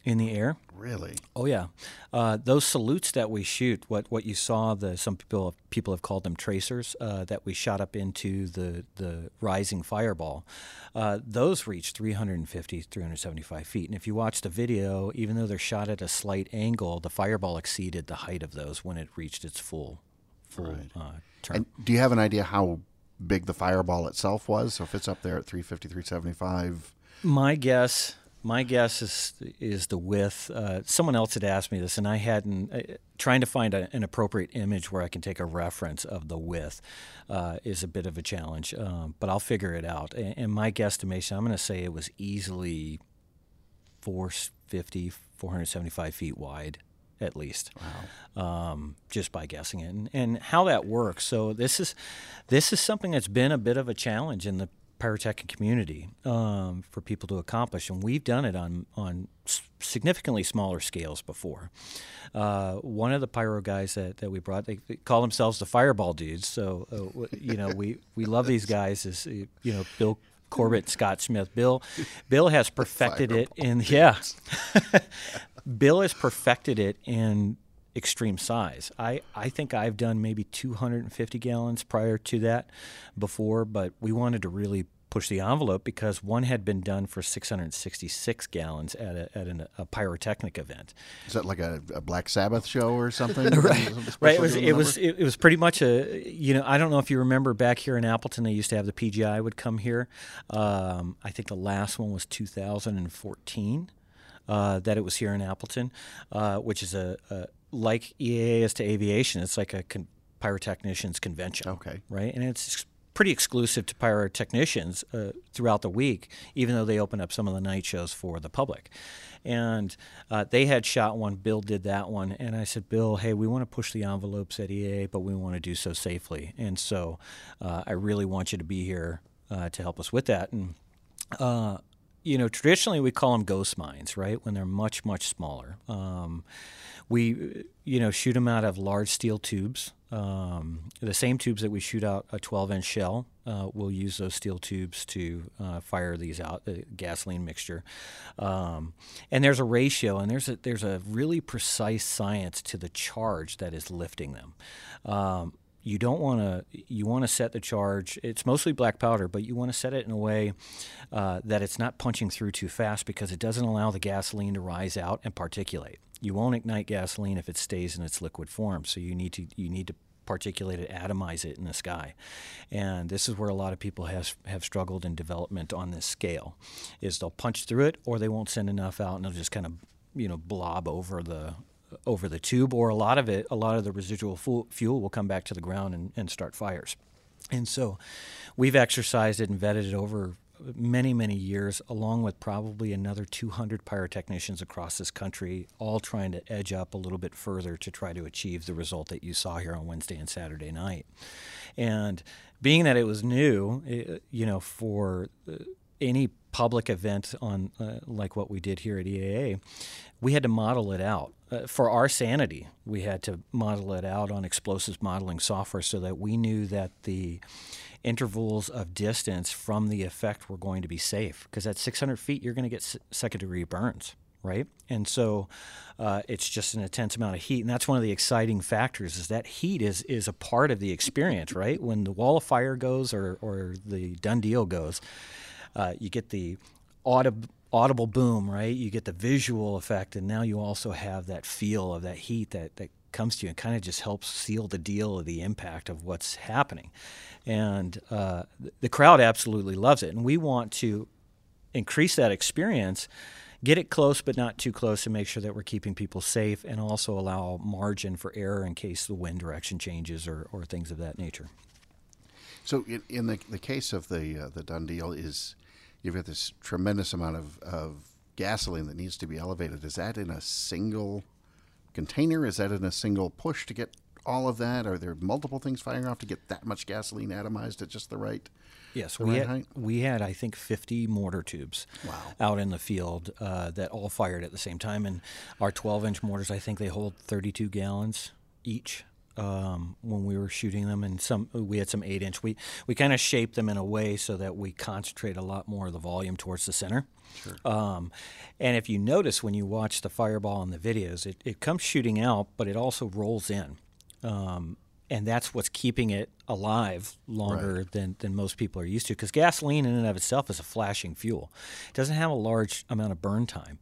in the air. Really? Oh yeah, uh, those salutes that we shoot, what what you saw, the some people people have called them tracers uh, that we shot up into the the rising fireball. Uh, those reach 350, 375 feet, and if you watch the video, even though they're shot at a slight angle, the fireball exceeded the height of those when it reached its full full uh, turn. And do you have an idea how big the fireball itself was? So if it's up there at 350, 375, My guess, my guess is is the width. Uh, someone else had asked me this, and I hadn't. Uh, trying to find a, an appropriate image where I can take a reference of the width uh, is a bit of a challenge, um, but I'll figure it out. And, and my guesstimation, I'm going to say it was easily 450, 475 feet wide at least. Um, just by guessing it, and, and how that works. So this is this is something that's been a bit of a challenge in the pyrotechnic community um, for people to accomplish, and we've done it on on significantly smaller scales before. Uh, one of the pyro guys that, that we brought, they, they call themselves the Fireball dudes. So uh, you know we we love these guys. Is uh, you know Bill. Corbett, Scott Smith, Bill, Bill has perfected it in yeah. <laughs> Bill has perfected it in extreme size. I, I think I've done maybe 250 gallons prior to that before, but we wanted to really push the envelope because one had been done for 666 gallons at a, at an, a pyrotechnic event. is that like a, a Black Sabbath show or something? <laughs> Right. Right. It was. It was. It, it was pretty much a. You know, I don't know if you remember back here in Appleton, they used to have the PGI would come here. Um, I think the last one was 2014. Uh, that it was here in Appleton, uh, which is a, a like EAA is to aviation. It's like a con- pyrotechnicians convention. Okay. Right, and it's pretty exclusive to pyrotechnicians uh, throughout the week, even though they open up some of the night shows for the public. And uh, they had shot one. Bill did that one, and I said, Bill, hey, we want to push the envelopes at EAA, but we want to do so safely. And so uh, I really want you to be here uh, to help us with that. And uh, you know, traditionally we call them ghost mines, right? When they're much, much smaller. Um, we, you know, shoot them out of large steel tubes Um, the same tubes that we shoot out a 12 inch shell, uh, we'll use those steel tubes to uh, fire these out, the gasoline mixture. Um, and there's a ratio, and there's a, there's a really precise science to the charge that is lifting them. Um, you don't want to you want to set the charge. It's mostly black powder but you want to set it in a way uh, that it's not punching through too fast because it doesn't allow the gasoline to rise out and particulate. You won't ignite gasoline if it stays in its liquid form so you need to you need to particulate it atomize it in the sky. And this is where a lot of people have have struggled in development on this scale is they'll punch through it or they won't send enough out and they'll just kind of you know blob over the over the tube, or a lot of it, a lot of the residual fuel will come back to the ground and, and start fires. And so we've exercised it and vetted it over many, many years, along with probably another 200 pyrotechnicians across this country, all trying to edge up a little bit further to try to achieve the result that you saw here on Wednesday and Saturday night. And being that it was new, it, you know, for uh, any public event on uh, like what we did here at EAA, we had to model it out uh, for our sanity. We had to model it out on explosives modeling software so that we knew that the intervals of distance from the effect were going to be safe. Because at 600 feet, you're going to get s- second degree burns right? And so uh, it's just an intense amount of heat, and that's one of the exciting factors. Is that heat is is a part of the experience, right? When the wall of fire goes or or the done deal goes, uh, you get the audible boom, right? You get the visual effect, and now you also have that feel of that heat that, that comes to you and kind of just helps seal the deal of the impact of what's happening. And uh, the crowd absolutely loves it. And we want to increase that experience, get it close but not too close, and make sure that we're keeping people safe and also allow margin for error in case the wind direction changes or, or things of that nature. So, in, in the, the case of the uh, the done deal, is you've got this tremendous amount of, of gasoline that needs to be elevated. Is that in a single container? Is that in a single push to get all of that? Are there multiple things firing off to get that much gasoline atomized at just the right? Yes, the we right had height? we had I think 50 mortar tubes Wow. out in the field uh, that all fired at the same time, and our 12 inch mortars I think they hold 32 gallons each. Um, when we were shooting them, and some we had some eight inch. We we kind of shaped them in a way so that we concentrate a lot more of the volume towards the center. Sure. Um, and if you notice when you watch the fireball in the videos, it, it comes shooting out, but it also rolls in. Um, and that's what's keeping it alive longer Right. than, than most people are used to because gasoline in and of itself is a flashing fuel it doesn't have a large amount of burn time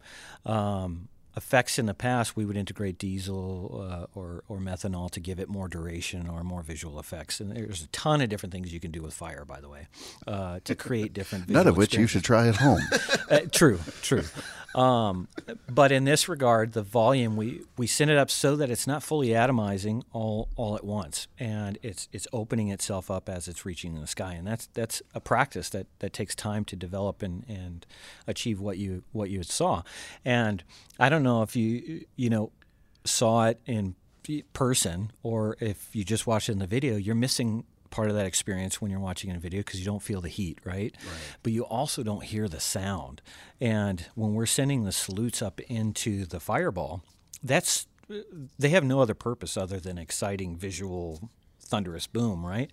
um, effects in the past we would integrate diesel uh, or, or methanol to give it more duration or more visual effects and there's a ton of different things you can do with fire by the way uh, to create different <laughs> None of which you should try at home. <laughs> Uh, true, true. Um, but in this regard, the volume we, we send it up so that it's not fully atomizing all, all at once, and it's it's opening itself up as it's reaching the sky, and that's that's a practice that, that takes time to develop and, and achieve what you what you saw. And I don't know if you you know saw it in person or if you just watched it in the video, you're missing part of that experience when you're watching in a video because you don't feel the heat, right? But you also don't hear the sound. And when we're sending the salutes up into the fireball, that's they have no other purpose other than exciting visual thunderous boom, right?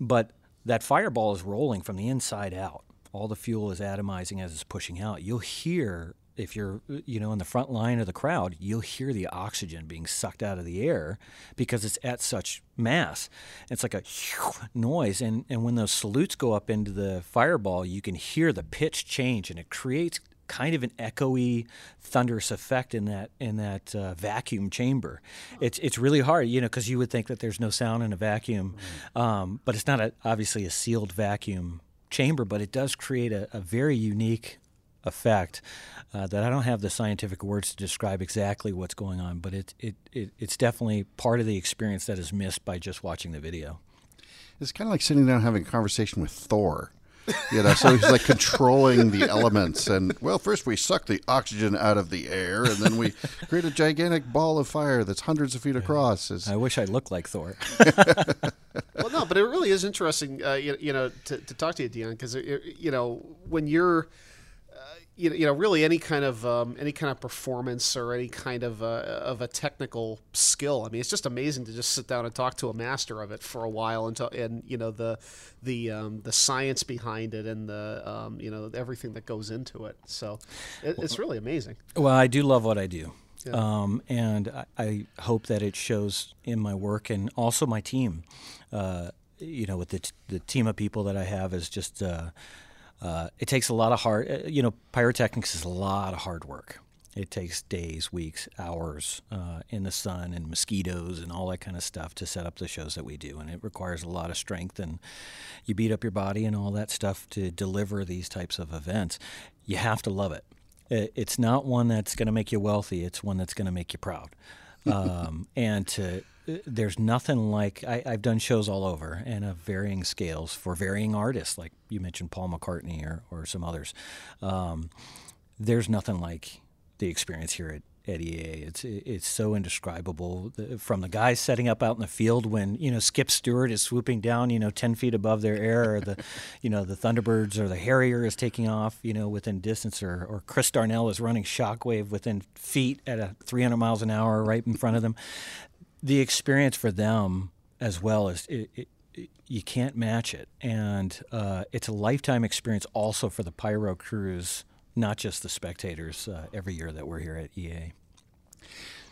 But that fireball is rolling from the inside out. All the fuel is atomizing as it's pushing out. You'll hear if you're you know in the front line of the crowd, you'll hear the oxygen being sucked out of the air because it's at such mass. It's like a <laughs> noise, and and when those salutes go up into the fireball, you can hear the pitch change, and it creates kind of an echoey, thunderous effect in that in that uh, vacuum chamber. It's it's really hard, you know, because you would think that there's no sound in a vacuum, um, but it's not a, obviously a sealed vacuum chamber, but it does create a, a very unique effect uh, that I don't have the scientific words to describe exactly what's going on, but it, it, it it's definitely part of the experience that is missed by just watching the video. It's kind of like sitting down having a conversation with Thor. You know, so he's like controlling the elements. And, well, first we suck the oxygen out of the air, and then we create a gigantic ball of fire that's hundreds of feet across. It's, I wish I looked like Thor. <laughs> well, no, but it really is interesting, uh, you, you know, to, to talk to you, Dion, because you know when you're, you know, you know, really any kind of um, any kind of performance or any kind of uh, of a technical skill. I mean, it's just amazing to just sit down and talk to a master of it for a while and to, and you know the the um, the science behind it and the um, you know everything that goes into it. So it, it's really amazing. Well, I do love what I do. Um, and I, I hope that it shows in my work and also my team. Uh, you know, with the, t- the team of people that I have is just, uh, uh, it takes a lot of hard, uh, you know, pyrotechnics is a lot of hard work. It takes days, weeks, hours uh, in the sun and mosquitoes and all that kind of stuff to set up the shows that we do. And it requires a lot of strength and you beat up your body and all that stuff to deliver these types of events. You have to love it. It- It's not one that's going to make you wealthy, it's one that's going to make you proud. <laughs> Um, and to, there's nothing like I, I've done shows all over and of varying scales for varying artists, like you mentioned Paul McCartney or, or some others. Um, there's nothing like the experience here at, at EA. It's it's so indescribable. From the guys setting up out in the field when you know Skip Stewart is swooping down, you know, ten feet above their air, or the, <laughs> you know, the Thunderbirds or the Harrier is taking off, you know, within distance, or or Chris Darnell is running Shockwave within feet at a 300 miles an hour right in front of them. The experience for them as well is it, it, it- you can't match it, and uh, it's a lifetime experience also for the pyro crews, not just the spectators. Uh, every year that we're here at EA.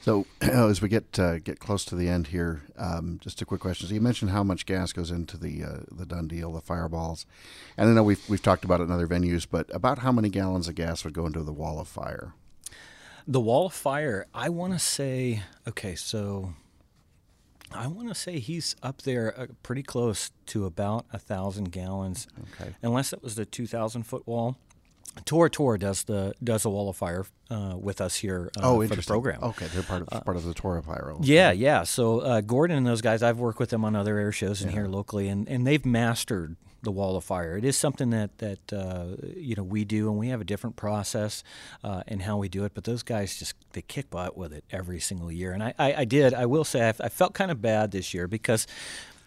So <clears throat> as we get uh, get close to the end here, um, just a quick question. So you mentioned how much gas goes into the uh, the done deal, the fireballs, and I know we've we've talked about it in other venues, but about how many gallons of gas would go into the wall of fire? The wall of fire, I want to say, okay, so I want to say he's up there uh, pretty close to about a thousand gallons, Okay. unless it was the two thousand foot wall. Tor Tor does the does the wall of fire uh, with us here uh, oh, for the program. Okay, they're part of part of the Toro Pyro. Yeah, yeah. So uh, Gordon and those guys, I've worked with them on other air shows and here locally, and, and they've mastered the wall of fire. It is something that that uh, you know we do, and we have a different process uh, in how we do it. But those guys just they kick butt with it every single year, and I, I, I did. I will say I, I felt kind of bad this year because.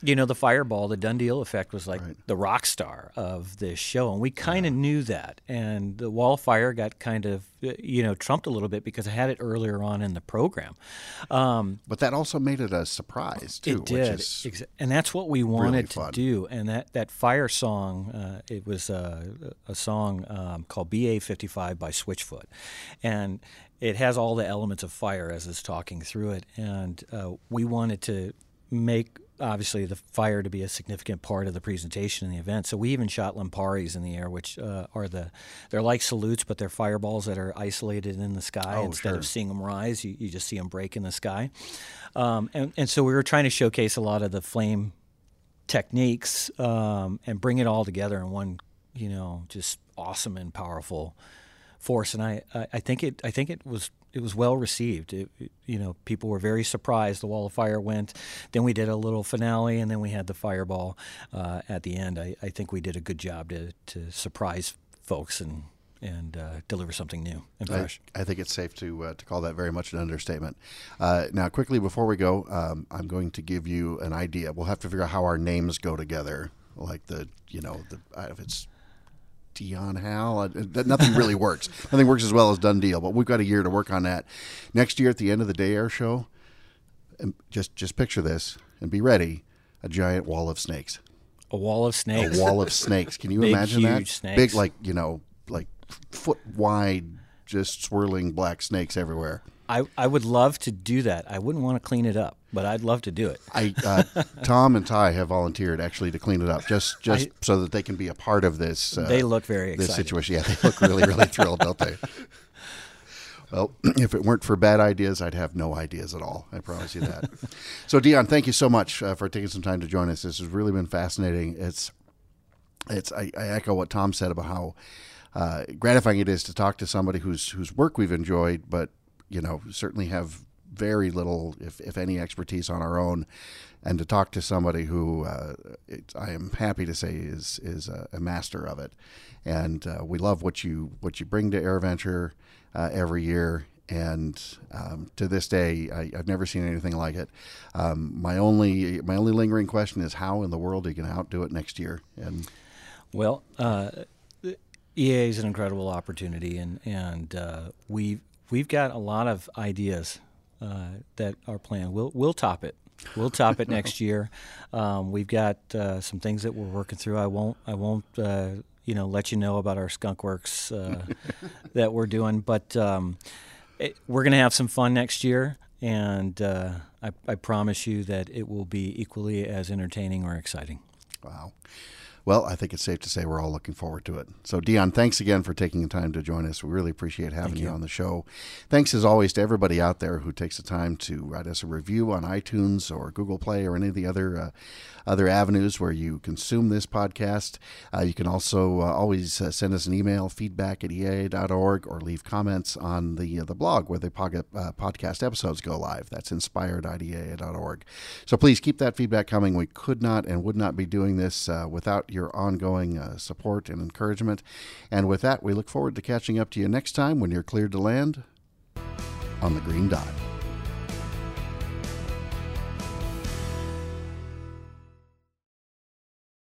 You know, the fireball, the done deal effect was like the rock star of this show. And we kind of knew that. And the wall fire got kind of, uh, you know, trumped a little bit because I had it earlier on in the program. Um, But that also made it a surprise too, it did, which is Exa- and that's what we wanted to fun. do. And that, that fire song, uh, it was a, a song um, called BA 55 by Switchfoot. And it has all the elements of fire as it's talking through it. And uh, we wanted to make obviously the fire to be a significant part of the presentation in the event. So we even shot lampares in the air, which uh, are the they're like salutes, but they're fireballs that are isolated in the sky Oh, instead sure. of seeing them rise. You, you just see them break in the sky. Um, and, and so we were trying to showcase a lot of the flame techniques um, and bring it all together in one, you know, just awesome and powerful force. And I, I, I think it I think it was it was well received. It, it- you know, people were very surprised. The wall of fire went. Then we did a little finale, and then we had the fireball uh, at the end. I, I think we did a good job to to surprise folks and and uh, deliver something new and I, fresh. I think it's safe to uh, to call that very much an understatement. Uh, now, quickly before we go, um, I'm going to give you an idea. We'll have to figure out how our names go together, like the you know the uh, if it's Dion Hal. Uh, that nothing really <laughs> works. Nothing works as well as done deal. But we've got a year to work on that. Next year at the end of the day air show, and just just picture this and be ready: a giant wall of snakes. A wall of snakes. A wall of snakes. Can you <laughs> Big, imagine that? snakes. Big, like you know, like foot wide, just swirling black snakes everywhere. I, I would love to do that. I wouldn't want to clean it up, but I'd love to do it. I uh, <laughs> Tom and Ty have volunteered actually to clean it up, just just I- so that they can be a part of this. Uh, They look very this situation. Yeah, they look really really <laughs> thrilled, don't they? Well, <clears throat> if it weren't for bad ideas, I'd have no ideas at all. I promise you that. <laughs> so, Dion, thank you so much uh, for taking some time to join us. This has really been fascinating. It's, it's. I, I echo what Tom said about how uh, gratifying it is to talk to somebody whose whose work we've enjoyed, but you know, certainly have very little, if if any, expertise on our own, and to talk to somebody who uh, it, I am happy to say is is a, a master of it, and uh, we love what you what you bring to AirVenture uh, every year. And um, to this day, I, I've never seen anything like it. Um, my only my only lingering question is how in the world are you going to outdo it next year? And Well, uh, EA is an incredible opportunity, and and uh, we we've got a lot of ideas uh, that are planned. We'll we'll top it. We'll top it next <laughs> year. Um, we've got uh, some things that we're working through. I won't I won't uh, you know let you know about our skunk works uh, <laughs> that we're doing, but um, it, we're going to have some fun next year, and uh, I, I promise you that it will be equally as entertaining or exciting. Wow. Well, I think it's safe to say we're all looking forward to it. So, Dion, thanks again for taking the time to join us. We really appreciate having you. you. on the show. Thanks, as always, to everybody out there who takes the time to write us a review on iTunes or Google Play or any of the other uh, other avenues where you consume this podcast. Uh, you can also uh, always uh, send us an email, feedback at eaa.org, or leave comments on the uh, the blog where the uh, podcast episodes go live. That's inspired.ea.org. So please keep that feedback coming. We could not and would not be doing this uh, your ongoing uh, support and encouragement. And with that, we look forward to catching up to you next time when you're cleared to land on the green dot.